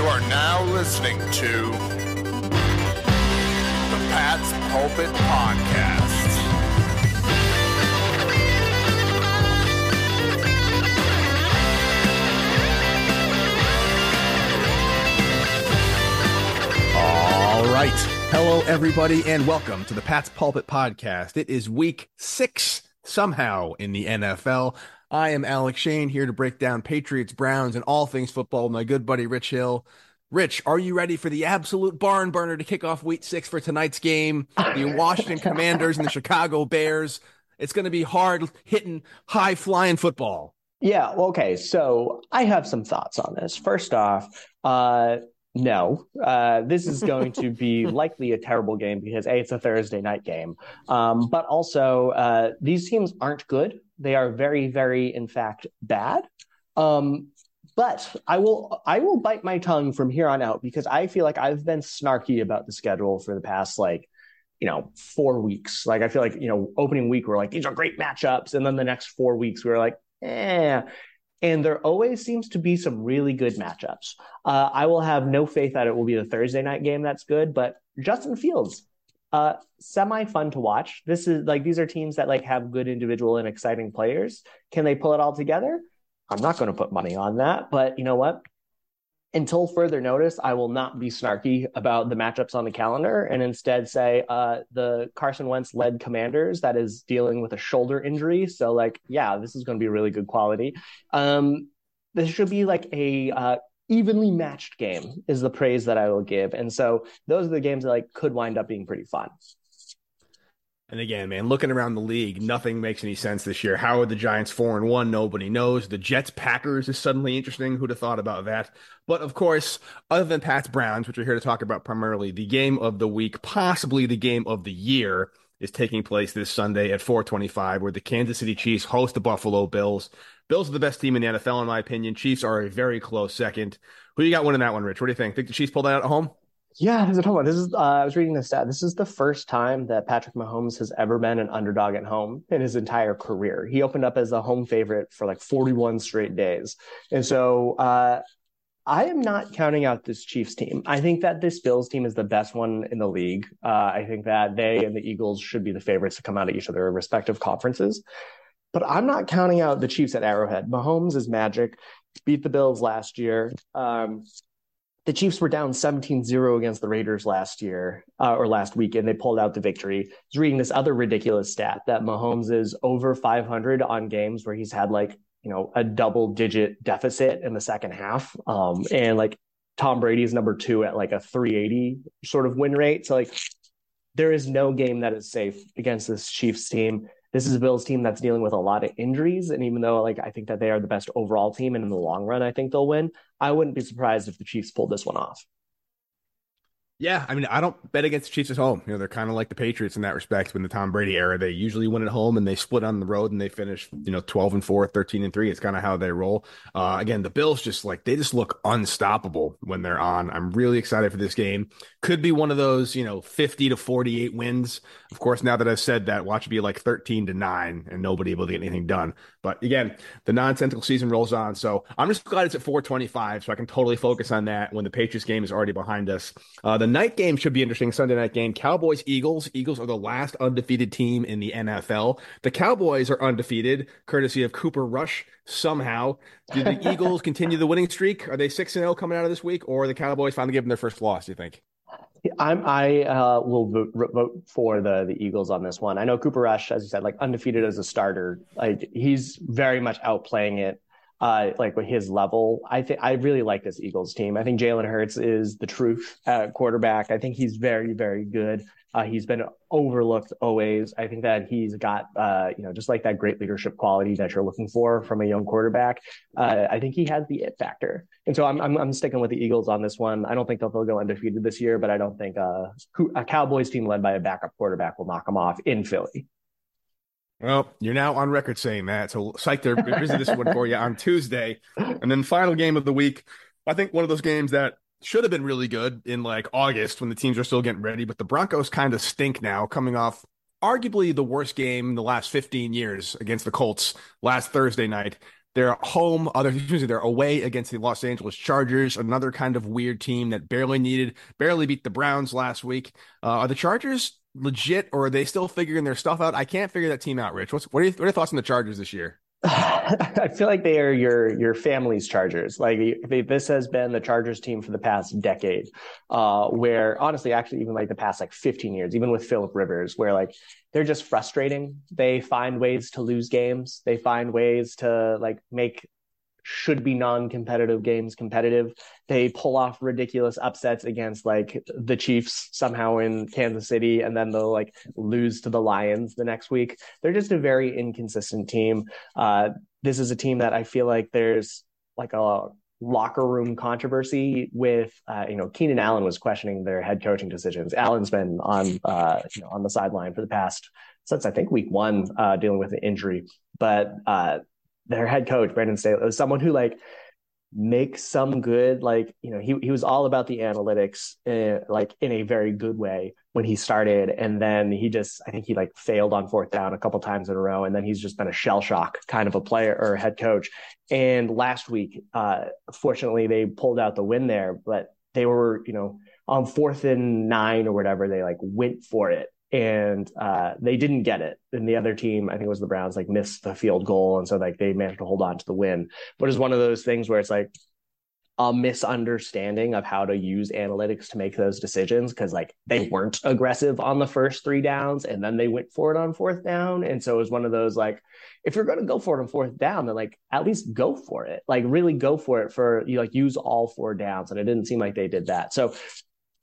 You are now listening to the Pat's Pulpit Podcast. All right. Hello, everybody, and welcome to the Pat's Pulpit Podcast. It is week six somehow in the NFL. I am Alex Shane here to break down Patriots, Browns, and all things football with my good buddy Rich Hill. Rich, are you ready for the absolute barn burner to kick off week six for tonight's game? The Washington Commanders and the Chicago Bears. It's going to be hard hitting, high flying football. Yeah. Okay. So I have some thoughts on this. First off, uh, no, uh, this is going to be likely a terrible game because a it's a Thursday night game, um, but also uh, these teams aren't good. They are very, very, in fact, bad. Um, but I will, I will bite my tongue from here on out because I feel like I've been snarky about the schedule for the past like, you know, four weeks. Like I feel like you know, opening week we're like these are great matchups, and then the next four weeks we are like, eh. And there always seems to be some really good matchups. Uh, I will have no faith that it will be the Thursday night game that's good, but Justin Fields, uh, semi fun to watch. This is like these are teams that like have good individual and exciting players. Can they pull it all together? I'm not going to put money on that, but you know what? Until further notice, I will not be snarky about the matchups on the calendar and instead say uh, the Carson Wentz led commanders that is dealing with a shoulder injury. So, like, yeah, this is going to be really good quality. Um, this should be like a uh, evenly matched game is the praise that I will give. And so those are the games that like could wind up being pretty fun. And again, man, looking around the league, nothing makes any sense this year. How are the Giants four and one? Nobody knows. The Jets Packers is suddenly interesting. Who'd have thought about that? But of course, other than Pats Browns, which we're here to talk about primarily, the game of the week, possibly the game of the year, is taking place this Sunday at 425, where the Kansas City Chiefs host the Buffalo Bills. Bills are the best team in the NFL, in my opinion. Chiefs are a very close second. Who you got winning that one, Rich? What do you think? Think the Chiefs pull that out at home? Yeah, this is on. This is uh, I was reading this stat. This is the first time that Patrick Mahomes has ever been an underdog at home in his entire career. He opened up as a home favorite for like 41 straight days, and so uh, I am not counting out this Chiefs team. I think that this Bills team is the best one in the league. Uh, I think that they and the Eagles should be the favorites to come out of each of their respective conferences. But I'm not counting out the Chiefs at Arrowhead. Mahomes is magic. Beat the Bills last year. Um, the Chiefs were down 17-0 against the Raiders last year uh, or last week, and they pulled out the victory. I was reading this other ridiculous stat that Mahomes is over 500 on games where he's had like you know a double-digit deficit in the second half, um, and like Tom Brady's number two at like a 380 sort of win rate. So like there is no game that is safe against this Chiefs team this is a Bills team that's dealing with a lot of injuries. And even though like I think that they are the best overall team and in the long run, I think they'll win, I wouldn't be surprised if the Chiefs pulled this one off. Yeah, I mean, I don't bet against the Chiefs at home. You know, they're kind of like the Patriots in that respect. When the Tom Brady era, they usually win at home and they split on the road and they finish, you know, 12 and 4, 13 and 3. It's kind of how they roll. Uh, again, the Bills just like, they just look unstoppable when they're on. I'm really excited for this game. Could be one of those, you know, 50 to 48 wins. Of course, now that I've said that, watch it be like 13 to 9 and nobody able to get anything done. But again, the nonsensical season rolls on. So I'm just glad it's at 425 so I can totally focus on that when the Patriots game is already behind us. Uh, the night game should be interesting. Sunday night game. Cowboys, Eagles. Eagles are the last undefeated team in the NFL. The Cowboys are undefeated, courtesy of Cooper Rush. Somehow, do the Eagles continue the winning streak? Are they six and zero oh coming out of this week, or the Cowboys finally give them their first loss? Do you think? I'm, I uh, will vote, vote, for the the Eagles on this one. I know Cooper Rush, as you said, like undefeated as a starter. Like he's very much outplaying it uh, like with his level. I think I really like this Eagles team. I think Jalen Hurts is the truth quarterback. I think he's very, very good. Uh, he's been overlooked always. I think that he's got, uh, you know, just like that great leadership quality that you're looking for from a young quarterback. Uh, I think he has the it factor, and so I'm, I'm, I'm sticking with the Eagles on this one. I don't think they'll, go undefeated this year, but I don't think uh, a Cowboys team led by a backup quarterback will knock them off in Philly. Well, you're now on record saying that. So psyched to visit this one for you on Tuesday. And then final game of the week. I think one of those games that should have been really good in like August when the teams are still getting ready, but the Broncos kind of stink now, coming off arguably the worst game in the last 15 years against the Colts last Thursday night. They're home, other excuse me, they're away against the Los Angeles Chargers, another kind of weird team that barely needed, barely beat the Browns last week. Uh, are the Chargers legit, or are they still figuring their stuff out? I can't figure that team out. Rich, what's what are, you, what are your thoughts on the Chargers this year? I feel like they are your your family's Chargers. Like they, this has been the Chargers team for the past decade, uh, where honestly, actually, even like the past like 15 years, even with Philip Rivers, where like they're just frustrating. They find ways to lose games. They find ways to like make should be non-competitive games competitive. They pull off ridiculous upsets against like the Chiefs somehow in Kansas City, and then they'll like lose to the Lions the next week. They're just a very inconsistent team. Uh, this is a team that I feel like there's like a locker room controversy with uh, you know Keenan Allen was questioning their head coaching decisions. Allen's been on uh, you know on the sideline for the past since I think week one uh, dealing with an injury, but uh, their head coach Brandon Staley was someone who like makes some good like you know he he was all about the analytics uh, like in a very good way when he started. And then he just I think he like failed on fourth down a couple times in a row. And then he's just been a shell shock kind of a player or head coach. And last week uh fortunately they pulled out the win there but they were you know on fourth and nine or whatever they like went for it and uh, they didn't get it. And the other team, I think it was the Browns, like missed the field goal, and so like they managed to hold on to the win. But it's one of those things where it's like a misunderstanding of how to use analytics to make those decisions because like they weren't aggressive on the first three downs and then they went for it on fourth down. And so it was one of those like if you're going to go for it on fourth down then like at least go for it. Like really go for it for you like use all four downs. And it didn't seem like they did that. So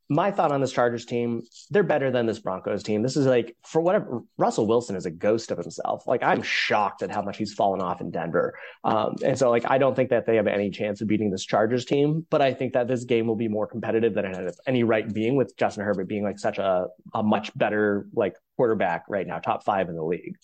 my thought on this Chargers team, they're better than this Broncos team. This is like, for whatever, Russell Wilson is a ghost of himself. Like, I'm shocked at how much he's fallen off in Denver. Um, and so, like, I don't think that they have any chance of beating this Chargers team, but I think that this game will be more competitive than it has any right being with Justin Herbert being like such a, a much better, like, quarterback right now, top five in the league.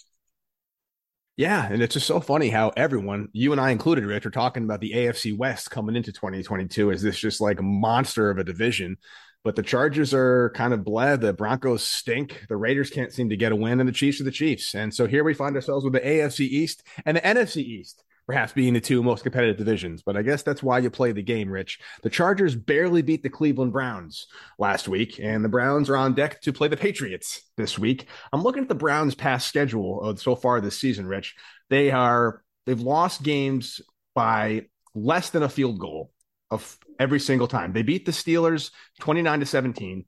Yeah, and it's just so funny how everyone, you and I included, Rich, are talking about the AFC West coming into 2022 as this just like monster of a division but the Chargers are kind of bled. The Broncos stink. The Raiders can't seem to get a win, and the Chiefs are the Chiefs. And so here we find ourselves with the AFC East and the NFC East, perhaps being the two most competitive divisions. But I guess that's why you play the game, Rich. The Chargers barely beat the Cleveland Browns last week, and the Browns are on deck to play the Patriots this week. I'm looking at the Browns' past schedule uh, so far this season, Rich. They are they've lost games by less than a field goal of every single time. They beat the Steelers 29 to 17,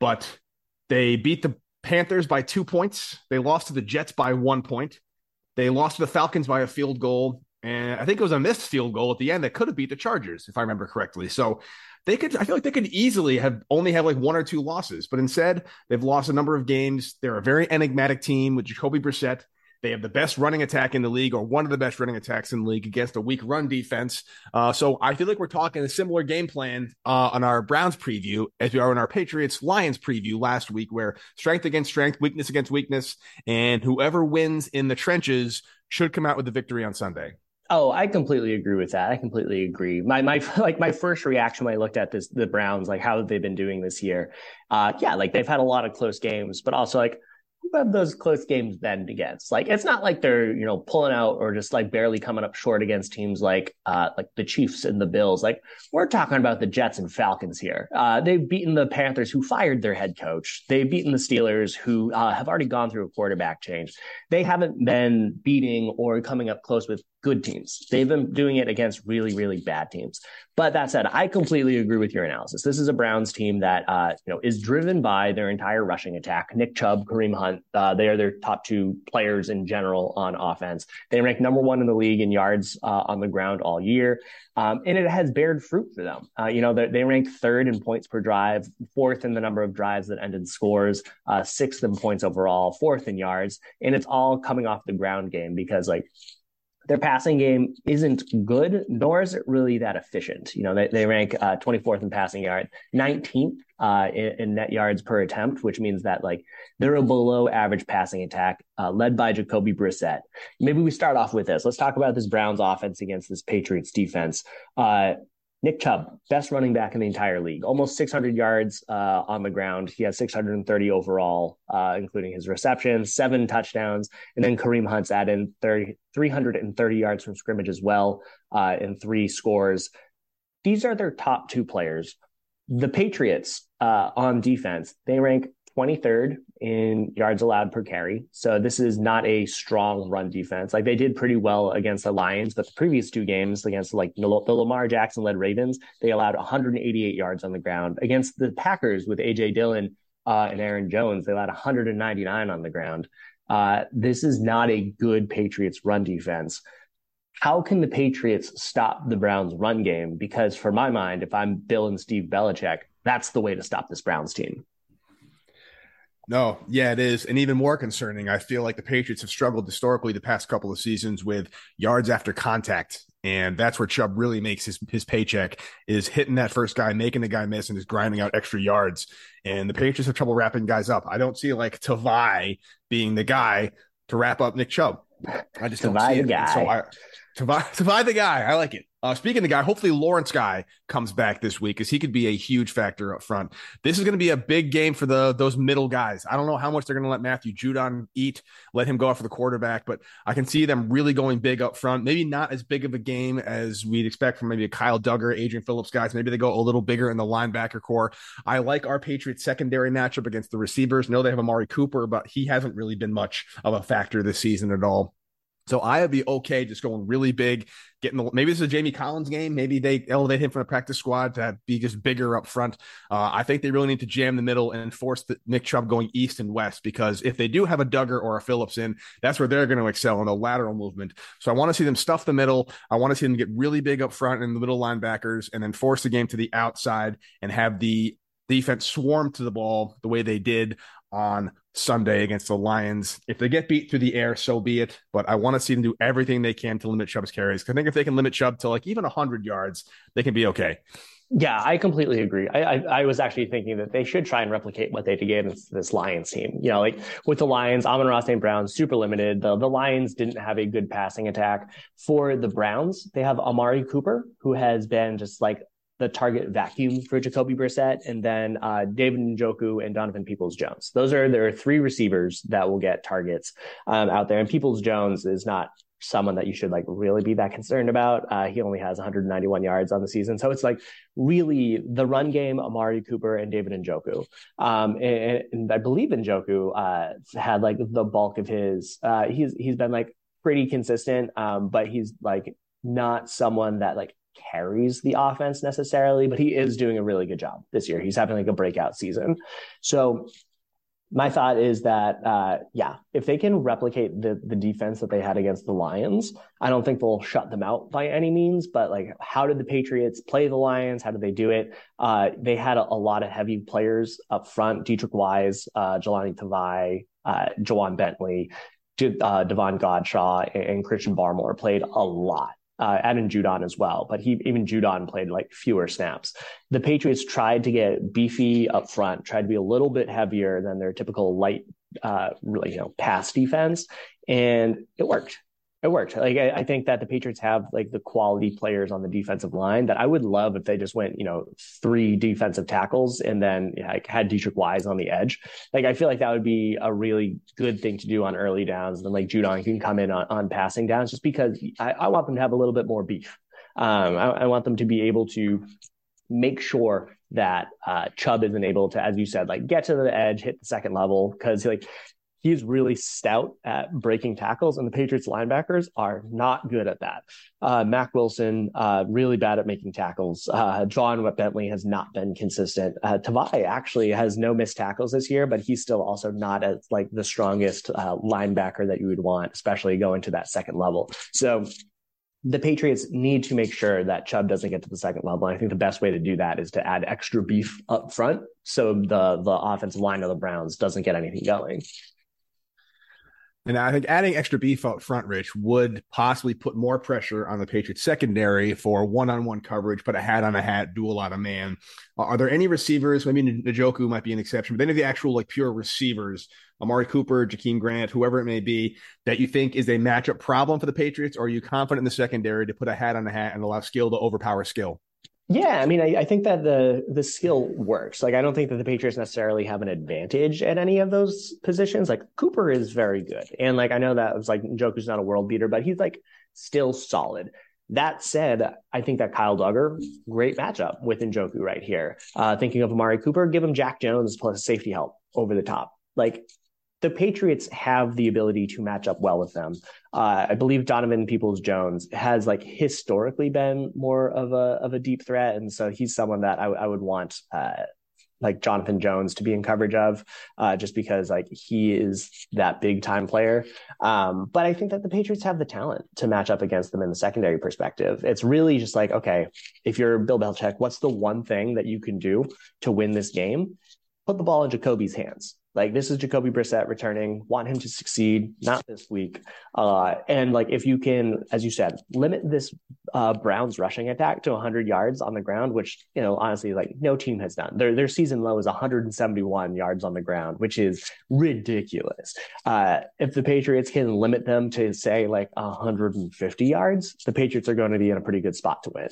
but they beat the Panthers by two points. They lost to the Jets by one point. They lost to the Falcons by a field goal. And I think it was a missed field goal at the end that could have beat the Chargers, if I remember correctly. So they could, I feel like they could easily have only have like one or two losses, but instead they've lost a number of games. They're a very enigmatic team with Jacoby Brissett. They have the best running attack in the league, or one of the best running attacks in the league against a weak run defense. Uh, so I feel like we're talking a similar game plan uh, on our Browns preview as we are in our Patriots Lions preview last week, where strength against strength, weakness against weakness, and whoever wins in the trenches should come out with the victory on Sunday. Oh, I completely agree with that. I completely agree. My my like my first reaction when I looked at this the Browns, like how have they been doing this year? Uh yeah, like they've had a lot of close games, but also like who have those close games been against? Like, it's not like they're you know pulling out or just like barely coming up short against teams like uh like the Chiefs and the Bills. Like, we're talking about the Jets and Falcons here. Uh, they've beaten the Panthers, who fired their head coach. They've beaten the Steelers, who uh, have already gone through a quarterback change. They haven't been beating or coming up close with good teams. They've been doing it against really, really bad teams. But that said, I completely agree with your analysis. This is a Browns team that uh, you know is driven by their entire rushing attack. Nick Chubb, Kareem Hunt, uh, they are their top two players in general on offense. They rank number one in the league in yards uh, on the ground all year, um, and it has bared fruit for them. Uh, you know, they rank third in points per drive, fourth in the number of drives that ended scores, uh, sixth in points overall, fourth in yards, and it's all coming off the ground game because like their passing game isn't good, nor is it really that efficient. You know, they, they rank uh, 24th in passing yard, 19th uh, in, in, net yards per attempt, which means that like they're a below average passing attack, uh, led by Jacoby Brissett. Maybe we start off with this. Let's talk about this Browns offense against this Patriots defense. Nick Chubb, best running back in the entire league, almost 600 yards uh, on the ground. He has 630 overall, uh, including his receptions, seven touchdowns. And then Kareem Hunt's added 30, 330 yards from scrimmage as well, uh, and three scores. These are their top two players. The Patriots uh, on defense, they rank 23rd in yards allowed per carry. So this is not a strong run defense. Like they did pretty well against the Lions, but the previous two games against like the Lamar Jackson led Ravens, they allowed 188 yards on the ground. Against the Packers with AJ Dillon uh, and Aaron Jones, they allowed 199 on the ground. Uh, this is not a good Patriots run defense. How can the Patriots stop the Browns run game? Because for my mind, if I'm Bill and Steve Belichick, that's the way to stop this Browns team. No, yeah, it is. And even more concerning, I feel like the Patriots have struggled historically the past couple of seasons with yards after contact. And that's where Chubb really makes his, his paycheck is hitting that first guy, making the guy miss, and is grinding out extra yards. And the Patriots have trouble wrapping guys up. I don't see like Tavai being the guy to wrap up Nick Chubb. I just Tavai don't see it. Guy. So I, Tavai, Tavai the guy. I like it. Uh, speaking of the guy, hopefully Lawrence guy comes back this week because he could be a huge factor up front. This is going to be a big game for the those middle guys. I don't know how much they're going to let Matthew Judon eat, let him go after the quarterback, but I can see them really going big up front. Maybe not as big of a game as we'd expect from maybe a Kyle Dugger, Adrian Phillips guys. Maybe they go a little bigger in the linebacker corps. I like our Patriots secondary matchup against the receivers. know they have Amari Cooper, but he hasn't really been much of a factor this season at all. So I would be okay just going really big, getting the maybe this is a Jamie Collins game. Maybe they elevate him from the practice squad to be just bigger up front. Uh, I think they really need to jam the middle and force the, Nick Chubb going east and west because if they do have a Dugger or a Phillips in, that's where they're going to excel in the lateral movement. So I want to see them stuff the middle. I want to see them get really big up front in the middle linebackers and then force the game to the outside and have the defense swarm to the ball the way they did on Sunday against the Lions. If they get beat through the air, so be it. But I want to see them do everything they can to limit Chubb's carries. I think if they can limit Chubb to like even 100 yards, they can be okay. Yeah, I completely agree. I, I, I, was actually thinking that they should try and replicate what they did against this Lions team. You know, like with the Lions, Amon-Ra St. Brown, super limited. The, the Lions didn't have a good passing attack. For the Browns, they have Amari Cooper, who has been just like the target vacuum for Jacoby Brissett, and then uh, David Njoku and Donovan Peoples Jones. Those are there are three receivers that will get targets um, out there, and Peoples Jones is not someone that you should like really be that concerned about. Uh, he only has 191 yards on the season, so it's like really the run game. Amari Cooper and David Njoku, um, and, and, I believe Njoku uh, had like the bulk of his. Uh, he's he's been like pretty consistent, um, but he's like not someone that like carries the offense necessarily, but he is doing a really good job this year. He's having like a breakout season. So my thought is that uh, yeah, if they can replicate the the defense that they had against the Lions, I don't think they'll shut them out by any means. But like, how did the Patriots play the Lions? How did they do it? Uh, they had a, a, lot of heavy players up front: Deatrich Wise, uh, Jahlani Tavai, uh, Ja'Whaun Bentley, uh, Davon Godchaux, and, and Christian Barmore played a lot uh, Adam Judon as well, but he even Judon played like fewer snaps. The Patriots tried to get beefy up front, tried to be a little bit heavier than their typical light, uh, really you know pass defense, and it worked it worked. Like I, I, think that the Patriots have like the quality players on the defensive line that I would love if they just went, you know, three defensive tackles and then like had Deatrich Wise on the edge. Like I feel like that would be a really good thing to do on early downs. And then like Judon can come in on, on passing downs just because I, I, want them to have a little bit more beef. Um, I, I want them to be able to make sure that uh, Chubb isn't able to, as you said, like get to the edge, hit the second level, because like he's really stout at breaking tackles, and the Patriots linebackers are not good at that. Uh, Mack Wilson, uh, really bad at making tackles. Uh, John Bentley has not been consistent. Uh, Tavai actually has no missed tackles this year, but he's still also not as like the strongest uh, linebacker that you would want, especially going to that second level. So the Patriots need to make sure that Chubb doesn't get to the second level. And I think the best way to do that is to add extra beef up front so the the offensive line of the Browns doesn't get anything going. And I think adding extra beef out front, Rich, would possibly put more pressure on the Patriots secondary for one-on-one coverage, put a hat on a hat, do a man. Uh, are there any receivers? Maybe Njoku might be an exception, but any of the actual like pure receivers, Amari Cooper, Jakeem Grant, whoever it may be, that you think is a matchup problem for the Patriots? Or are you confident in the secondary to put a hat on a hat and allow skill to overpower skill? Yeah, I mean, I, I, think that the the skill works. Like, I don't think that the Patriots necessarily have an advantage at any of those positions. Like, Cooper is very good, and like I know that was like Njoku's not a world beater, but he's like still solid. That said, I think that Kyle Dugger, great matchup with Njoku right here. Uh, thinking of Amari Cooper, give him Jack Jones plus safety help over the top. Like the Patriots have the ability to match up well with them. Uh, I believe Donovan Peoples Jones has like historically been more of a of a deep threat, and so he's someone that I, I would want uh, like Jonathan Jones to be in coverage of, uh, just because like he is that big time player. Um, but I think that the Patriots have the talent to match up against them in the secondary perspective. It's really just like okay, if you're Bill Belichick, what's the one thing that you can do to win this game? Put the ball in Jacoby's hands like this is Jacoby Brissett returning. Want him to succeed, not this week. Uh, and like if you can, as you said, limit this uh, Browns rushing attack to 100 yards on the ground, which you know honestly, like no team has done. Their their season low is 171 yards on the ground, which is ridiculous. Uh, if the Patriots can limit them to say like 150 yards, the Patriots are going to be in a pretty good spot to win.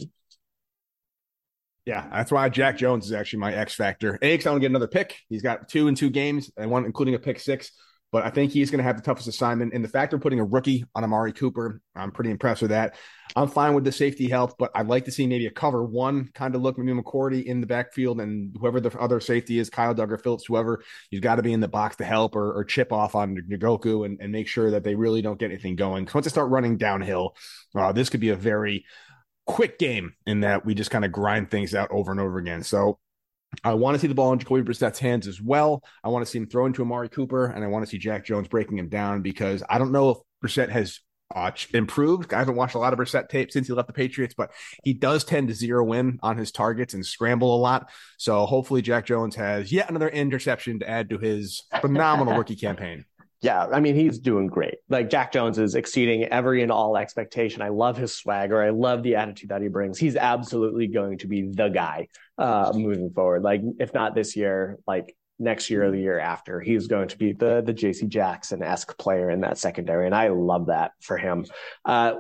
Yeah, that's why Jack Jones is actually my X factor. A, I want to get another pick. He's got two in two games, and one including a pick six. But I think he's going to have the toughest assignment. And the fact of putting a rookie on Amari Cooper, I'm pretty impressed with that. I'm fine with the safety help, but I'd like to see maybe a cover one kind of look, maybe McCourty in the backfield and whoever the other safety is, Kyle Dugger, Phillips, whoever, you've got to be in the box to help or, or chip off on Njoku and, and make sure that they really don't get anything going. Once they start running downhill, uh, this could be a very quick game in that we just kind of grind things out over and over again. So I want to see the ball in Jacoby Brissett's hands as well. I want to see him throw into Amari Cooper, and I want to see Jack Jones breaking him down because I don't know if Brissett has uh, improved. I haven't watched a lot of Brissett tape since he left the Patriots, but he does tend to zero in on his targets and scramble a lot. So hopefully Jack Jones has yet another interception to add to his phenomenal rookie campaign. Yeah, I mean he's doing great. Like Jack Jones is exceeding every and all expectation. I love his swagger. I love the attitude that he brings. He's absolutely going to be the guy uh, moving forward. Like if not this year, like next year or the year after, he's going to be the the J.C. Jackson esque player in that secondary, and I love that for him. Uh,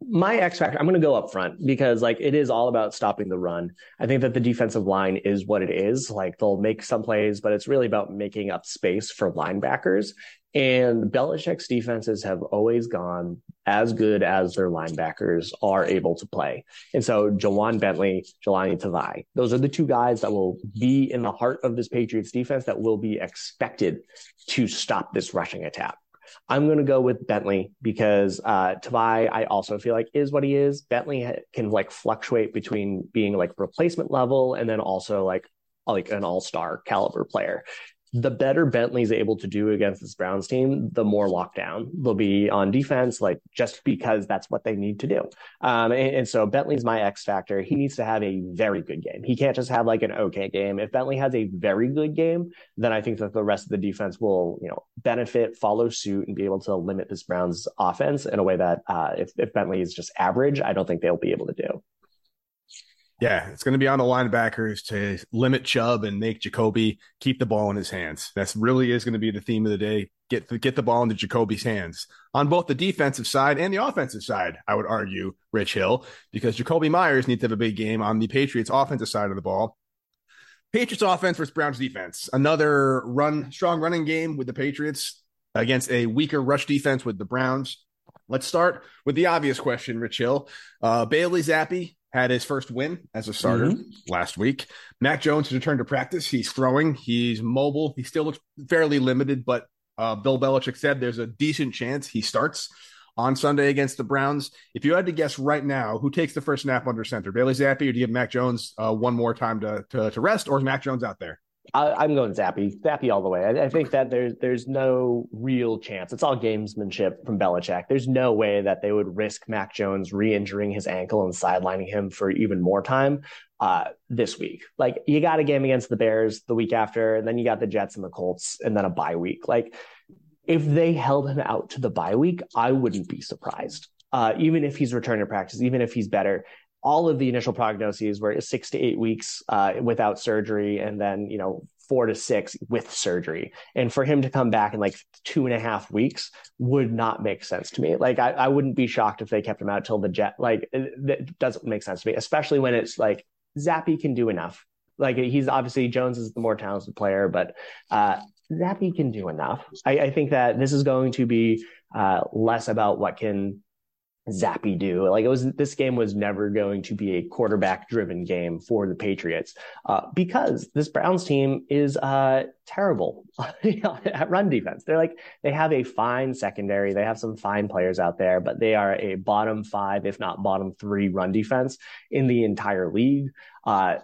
my X factor, I'm going to go up front because like it is all about stopping the run. I think that the defensive line is what it is. Like they'll make some plays, but it's really about making up space for linebackers. And Belichick's defenses have always gone as good as their linebackers are able to play. And so Ja'Whaun Bentley, Jahlani Tavai, those are the two guys that will be in the heart of this Patriots defense that will be expected to stop this rushing attack. I'm going to go with Bentley because uh, Tavai, I also feel like is what he is. Bentley can like fluctuate between being like replacement level and then also like like an all-star caliber player the better Bentley's able to do against this Browns team, the more lockdown they'll be on defense, like just because that's what they need to do. Um, and, and, so Bentley's my X factor. He needs to have a very good game. He can't just have like an okay game. If Bentley has a very good game, then I think that the rest of the defense will, you know, benefit, follow suit, and be able to limit this Browns offense in a way that uh, if, if Bentley is just average, I don't think they'll be able to do. Yeah, it's going to be on the linebackers to limit Chubb and make Jacoby keep the ball in his hands. That's really is going to be the theme of the day. Get the, get the ball into Jacoby's hands on both the defensive side and the offensive side. I would argue Rich Hill because Jakobi Meyers needs to have a big game on the Patriots offensive side of the ball. Patriots offense versus Browns defense. Another run strong running game with the Patriots against a weaker rush defense with the Browns. Let's start with the obvious question, Rich Hill. Uh, Bailey Zappe had his first win as a starter mm-hmm. last week. Mac Jones has returned to practice. He's throwing. He's mobile. He still looks fairly limited, but uh, Bill Belichick said there's a decent chance he starts on Sunday against the Browns. If you had to guess right now, who takes the first snap under center, Bailey Zappe, or do you give Mac Jones uh, one more time to, to, to rest, or is Mac Jones out there? I, am going Zappe, Zappe all the way. I, I, think that there's there's no real chance. It's all gamesmanship from Belichick. There's no way that they would risk Mac Jones re-injuring his ankle and sidelining him for even more time uh, this week. Like you got a game against the Bears the week after, and then you got the Jets and the Colts, and then a bye week. Like if they held him out to the bye week, I wouldn't be surprised. Uh, even if he's returning to practice, even if he's better, all of the initial prognoses were six to eight weeks uh, without surgery, and then you know four to six with surgery. And for him to come back in like two and a half weeks would not make sense to me. Like I, I wouldn't be shocked if they kept him out till the jet. Like it, it doesn't make sense to me, especially when it's like Zappe can do enough. Like he's obviously Jones is the more talented player, but uh, Zappe can do enough. I, I, think that this is going to be uh, less about what can Zappe do. Like it was, this game was never going to be a quarterback driven game for the Patriots uh, because this Browns team is uh, terrible at run defense. They're like, they have a fine secondary. They have some fine players out there, but they are a bottom five, if not bottom three run defense in the entire league. Uh,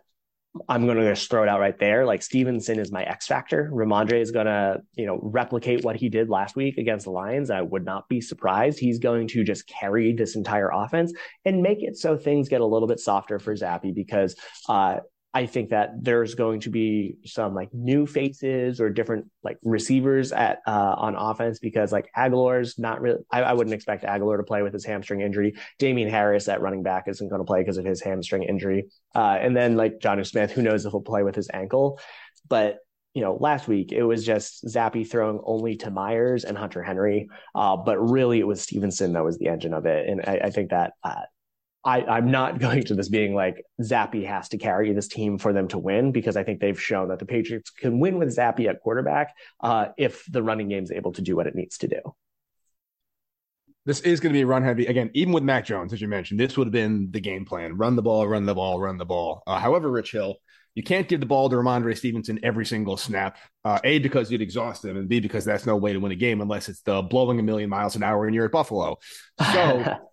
I'm going to just throw it out right there. Like Stevenson is my X factor. Rhamondre is going to, you know, replicate what he did last week against the Lions. I would not be surprised. He's going to just carry this entire offense and make it so things get a little bit softer for Zappe because uh, I think that there's going to be some like new faces or different like receivers at uh, on offense because like Agholor's not really. I, I, wouldn't expect Agholor to play with his hamstring injury. Damien Harris at running back isn't going to play because of his hamstring injury. Uh, and then like Jonnu Smith, who knows if he'll play with his ankle. But you know, last week it was just Zappe throwing only to Meyers and Hunter Henry, uh, but really it was Stevenson that was the engine of it, and I, I think that uh, I, am not going to this being like Zappe has to carry this team for them to win because I think they've shown that the Patriots can win with Zappe at quarterback uh, if the running game is able to do what it needs to do. This is going to be run heavy again. Even with Mac Jones, as you mentioned, this would have been the game plan: run the ball, run the ball, run the ball. Uh, however, Rich Hill, you can't give the ball to Rhamondre Stevenson every single snap. Uh, a because you'd exhaust him, and B because that's no way to win a game unless it's the blowing a million miles an hour and you're at Buffalo. So.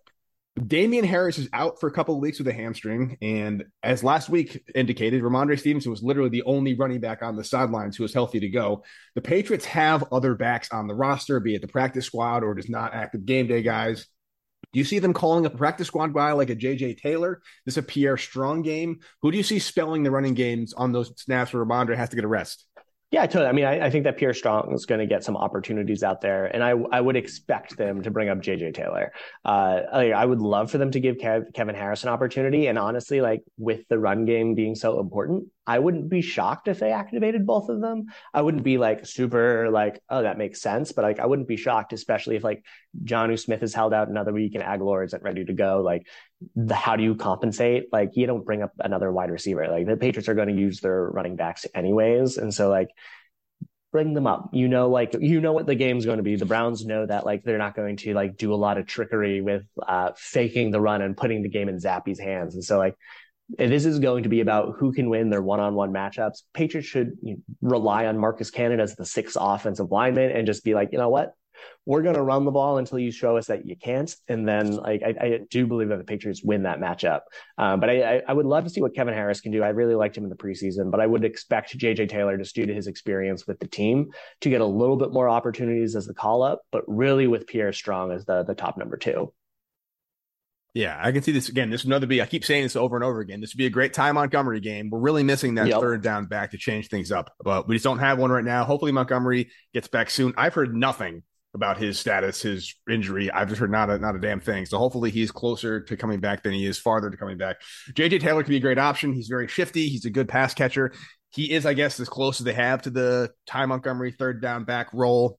Damien Harris is out for a couple of weeks with a hamstring. And as last week indicated, Rhamondre Stevenson was literally the only running back on the sidelines who was healthy to go. The Patriots have other backs on the roster, be it the practice squad or just not active game day guys. Do you see them calling up a practice squad guy like a JJ Taylor? This is a Pierre Strong game. Who do you see spelling the running games on those snaps where Rhamondre has to get a rest? Yeah, totally. I mean, I, I think that Pierre Strong is going to get some opportunities out there, and I I would expect them to bring up JJ Taylor. Uh, I would love for them to give Kev, Kevin Harris an opportunity, and honestly, like with the run game being so important, I wouldn't be shocked if they activated both of them. I wouldn't be like super like, oh, that makes sense. But like, I wouldn't be shocked, especially if like Jonnu Smith is held out another week and Agholor isn't ready to go. Like, the, how do you compensate? Like, you don't bring up another wide receiver. Like, the Patriots are going to use their running backs anyways. And so, like, bring them up. You know, like you know what the game's going to be. The Browns know that like they're not going to like do a lot of trickery with uh, faking the run and putting the game in Zappe's hands. And so like this is going to be about who can win their one-on-one matchups. Patriots should you know, rely on Marcus Cannon as the sixth offensive lineman and just be like, you know what, we're going to run the ball until you show us that you can't. And then, like, I, I do believe that the Patriots win that matchup. Um, but I, I, would love to see what Kevin Harris can do. I really liked him in the preseason, but I would expect JJ Taylor, just due to his experience with the team, to get a little bit more opportunities as the call up, but really with Pierre Strong as the the top number two. Yeah, I can see this again. This would another be. I keep saying this over and over again. This would be a great Ty Montgomery game. We're really missing that yep. third down back to change things up, but we just don't have one right now. Hopefully, Montgomery gets back soon. I've heard nothing about his status, his injury. I've just heard not a not a damn thing. So hopefully, he's closer to coming back than he is farther to coming back. JJ Taylor could be a great option. He's very shifty. He's a good pass catcher. He is, I guess, as close as they have to the Ty Montgomery third down back role.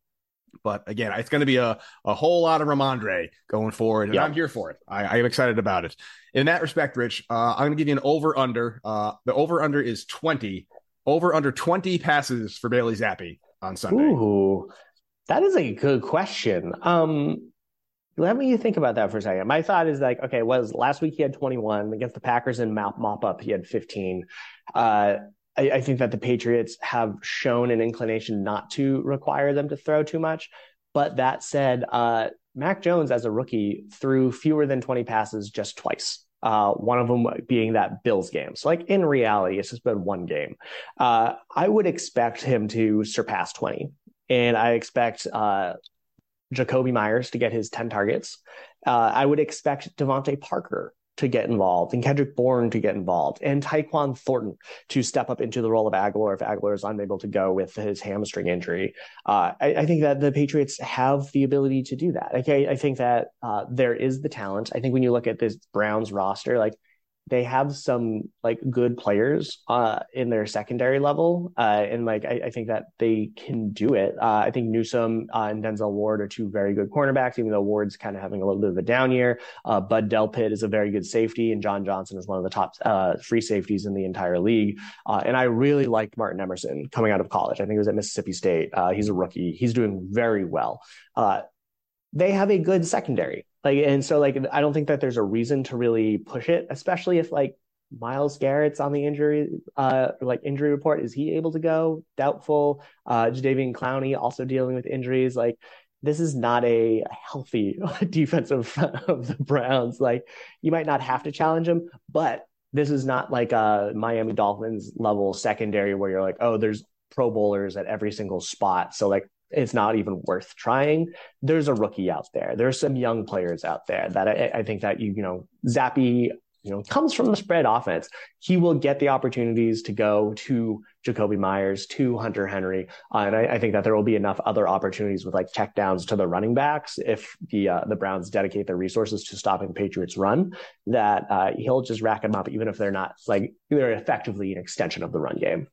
But again, it's going to be a, a whole lot of Rhamondre going forward, and I'm here for it. I, I, am excited about it. In that respect, Rich, uh, I'm going to give you an over under. Uh, the over under is 20. Over under 20 passes for Bailey Zappe on Sunday. Ooh, that is a good question. Um, let me think about that for a second. My thought is like, okay, was last week he had 21 against the Packers and mop, mop up, he had 15. Uh, I, I, think that the Patriots have shown an inclination not to require them to throw too much. But that said, uh, Mac Jones as a rookie threw fewer than 20 passes just twice. Uh, one of them being that Bills game. So, like in reality, it's just been one game. Uh, I would expect him to surpass 20, and I expect uh, Jakobi Meyers to get his 10 targets. Uh, I would expect DeVante Parker to get involved and Kendrick Bourne to get involved and Tyquan Thornton to step up into the role of Agholor if Agholor is unable to go with his hamstring injury. Uh, I, I, think that the Patriots have the ability to do that. Okay, I think that uh, there is the talent. I think when you look at this Browns roster, like they have some like good players uh, in their secondary level, uh, and like I, I, think that they can do it. Uh, I think Newsome uh, and Denzel Ward are two very good cornerbacks, even though Ward's kind of having a little bit of a down year. Uh, Bud Delpit is a very good safety, and John Johnson is one of the top uh, free safeties in the entire league. and I really liked Martin Emerson coming out of college. I think he was at Mississippi State. he's a rookie. He's doing very well they have a good secondary. Like, and so like I don't think that there's a reason to really push it, especially if like Myles Garrett's on the injury uh like injury report. Is he able to go? Doubtful. Uh Jadeveon Clowney also dealing with injuries. Like this is not a healthy defensive front of the Browns. Like you might not have to challenge him, but this is not like a Miami Dolphins level secondary where you're like, oh, there's pro bowlers at every single spot. So like it's not even worth trying. There's a rookie out there. There's some young players out there that I, I think that you, you know, Zappe you know, comes from the spread offense. He will get the opportunities to go to Jakobi Meyers, to Hunter Henry. Uh, and I, I, think that there will be enough other opportunities with like checkdowns to the running backs if the uh, the Browns dedicate their resources to stopping the Patriots run that uh, he'll just rack them up, even if they're not like they're effectively an extension of the run game.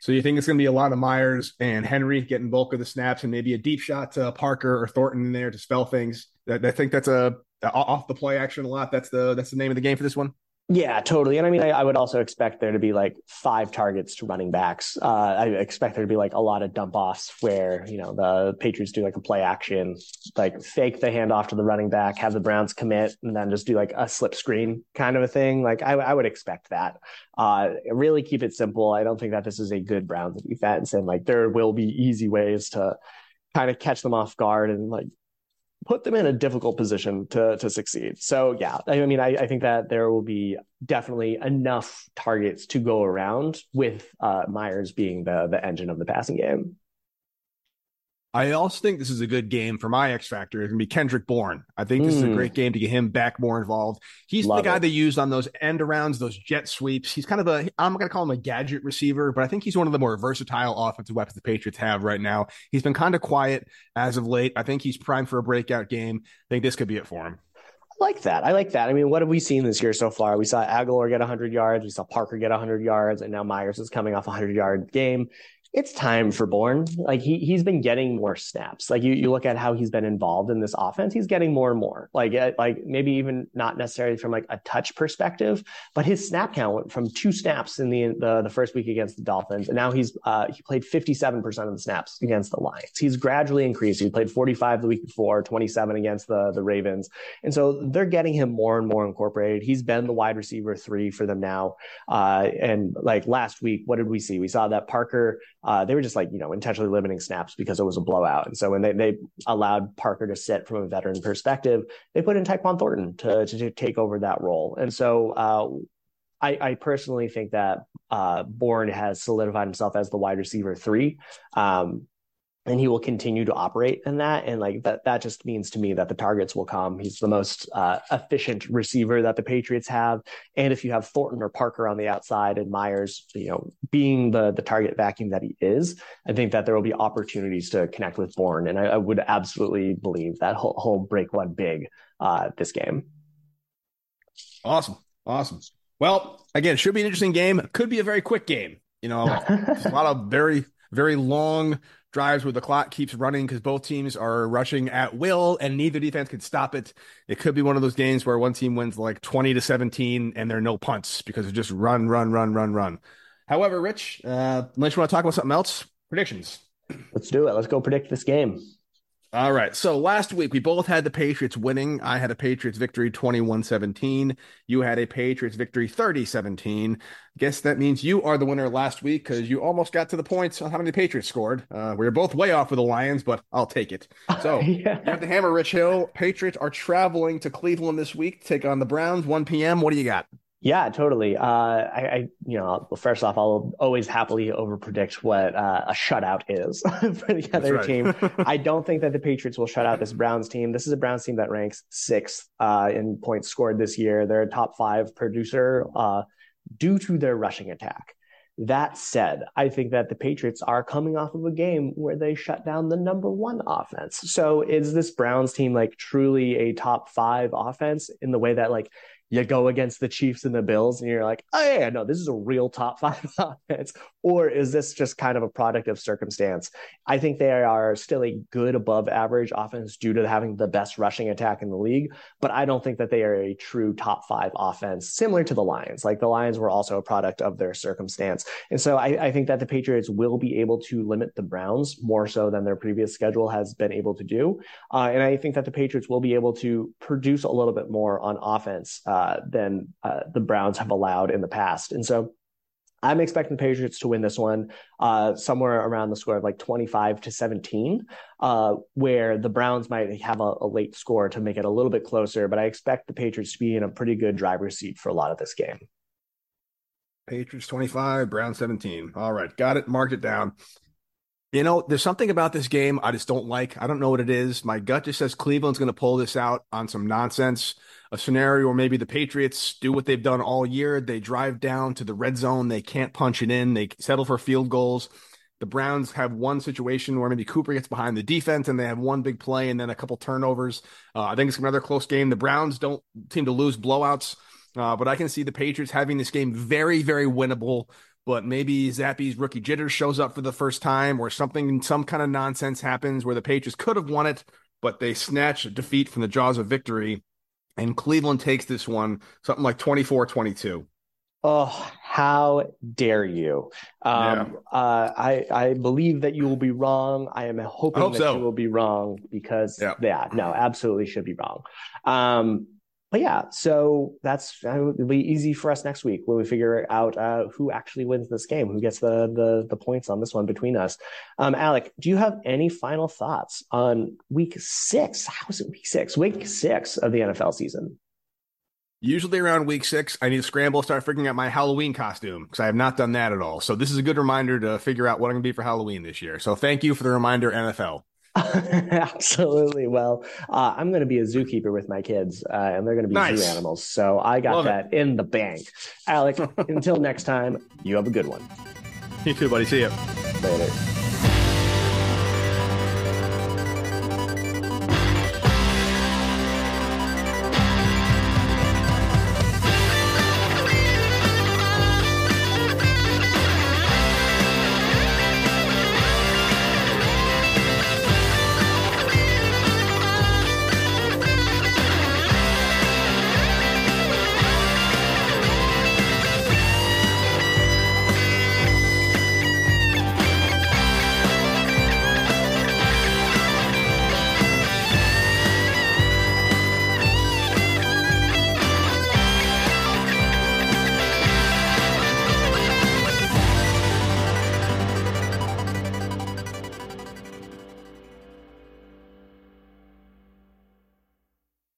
So you think it's going to be a lot of Meyers and Henry getting bulk of the snaps, and maybe a deep shot to Parker or Thornton in there to spell things. I, think that's a off the play action a lot. That's the that's the name of the game for this one. Yeah, totally. And I mean, I, I, would also expect there to be like five targets to running backs. Uh, I expect there to be like a lot of dump offs where, you know, the Patriots do like a play action, like fake the handoff to the running back, have the Browns commit, and then just do like a slip screen kind of a thing. Like I, I would expect that. Uh, really keep it simple. I don't think that this is a good Browns defense. And like there will be easy ways to kind of catch them off guard and like put them in a difficult position to to succeed. So yeah, I mean, I, I think that there will be definitely enough targets to go around with uh, Meyers being the the engine of the passing game. I also think this is a good game for my X Factor. It's going to be Kendrick Bourne. I think this mm. is a hmm. great game to get him back more involved. He's Love the guy it. they used on those end arounds, those jet sweeps. He's kind of a, I'm going to call him a gadget receiver, but I think he's one of the more versatile offensive weapons the Patriots have right now. He's been kind of quiet as of late. I think he's primed for a breakout game. I think this could be it for him I like that. I like that. I mean, what have we seen this year so far? We saw Agholor get 100 yards. We saw Parker get 100 yards, and now Meyers is coming off a 100 yard game it's time for Bourne. Like he he's been getting more snaps. Like you you look at how he's been involved in this offense, he's getting more and more. Like like maybe even not necessarily from like a touch perspective, but his snap count went from two snaps in the the, the first week against the Dolphins, and now he's uh, he played fifty seven percent of the snaps against the Lions. He's gradually increased. He played forty five the week before, twenty seven against the the Ravens, and so they're getting him more and more incorporated. He's been the wide receiver three for them now, uh, and like last week, what did we see? We saw that Parker uh, they were just like you know intentionally limiting snaps because it was a blowout. And so when they, they allowed Parker to sit from a veteran perspective, they put in Tyquan Thornton to, to, to take over that role. And so uh, I, I, personally think that uh, Bourne has solidified himself as the wide receiver three. Um, and he will continue to operate in that. And like that that just means to me that the targets will come. He's the most uh, efficient receiver that the patriots have. And if you have thornton or parker on the outside and meyers you know being the the target vacuum that he is i think that there will be opportunities to connect with bourne. And i, I would absolutely believe that he'll, he'll break one big uh, this game. Awesome. Awesome. Well again should be an interesting game. Could be a very quick game. You know a lot of very very long drives where the clock keeps running because both teams are rushing at will and neither defense can stop it. It could be one of those games where one team wins like 20 to 17 and there are no punts because it's just run, run, run, run, run. However, Rich, uh, unless you want to talk about something else, predictions. Let's do it. Let's go predict this game. All right. So last week we both had the Patriots winning. I had a Patriots victory 21-17. You had a Patriots victory 30-17. Guess that means you are the winner last week because you almost got to the points on how many Patriots scored. Uh, we were both way off with the Lions, but I'll take it. So yeah. you have the hammer, Rich Hill. Patriots are traveling to Cleveland this week to take on the Browns, 1 p.m. What do you got? Yeah, totally. Uh, I, I, you know, first off, I'll always happily overpredict what uh, a shutout is for the other right. team. I don't think that the Patriots will shut out this Browns team. This is a Browns team that ranks sixth uh, in points scored this year. They're a top five producer uh, due to their rushing attack. That said, I think that the Patriots are coming off of a game where they shut down the number one offense. So is this Browns team like truly a top five offense in the way that like you go against the Chiefs and the Bills, and you're like, oh yeah, no, this is a real top five offense, or is this just kind of a product of circumstance? I think they are still a good above average offense due to having the best rushing attack in the league, but I don't think that they are a true top five offense, similar to the Lions. Like the Lions were also a product of their circumstance, and so I, I think that the Patriots will be able to limit the Browns more so than their previous schedule has been able to do, uh, and I think that the Patriots will be able to produce a little bit more on offense. Uh, uh, than uh, the Browns have allowed in the past. And so I'm expecting the Patriots to win this one uh, somewhere around the score of like 25 to 17, uh, where the Browns might have a, a, late score to make it a little bit closer. But I expect the Patriots to be in a pretty good driver's seat for a lot of this game. Patriots 25, Brown 17. All right, got it, marked it down. You know, there's something about this game I just don't like. I don't know what it is. My gut just says Cleveland's going to pull this out on some nonsense. A scenario where maybe the Patriots do what they've done all year. They drive down to the red zone. They can't punch it in. They settle for field goals. The Browns have one situation where maybe Cooper gets behind the defense and they have one big play and then a couple turnovers. Uh, I think it's another close game. The Browns don't seem to lose blowouts, uh, but I can see the Patriots having this game very, very winnable but maybe Zappe's rookie jitter shows up for the first time, or something, some kind of nonsense happens where the Patriots could have won it, but they snatch a defeat from the jaws of victory. And Cleveland takes this one something like 24 22. Oh, how dare you? Um, yeah. uh, I I believe that you will be wrong. I am hoping I that so. you will be wrong because yeah. yeah, no, absolutely should be wrong. Um, but yeah, so that's it'll be easy for us next week when we figure out uh, who actually wins this game, who gets the the the points on this one between us. Um, Alec, do you have any final thoughts on week six? How is it week six? Week six of the NFL season. Usually around week six, I need to scramble, start figuring out my Halloween costume because I have not done that at all. So this is a good reminder to figure out what I'm going to be for Halloween this year. So thank you for the reminder, NFL. Absolutely. Well, uh, I'm going to be a zookeeper with my kids, uh, and they're going to be nice. zoo animals. So I got Love that it. in the bank. Alec, until next time, you have a good one. You too, buddy. See you later.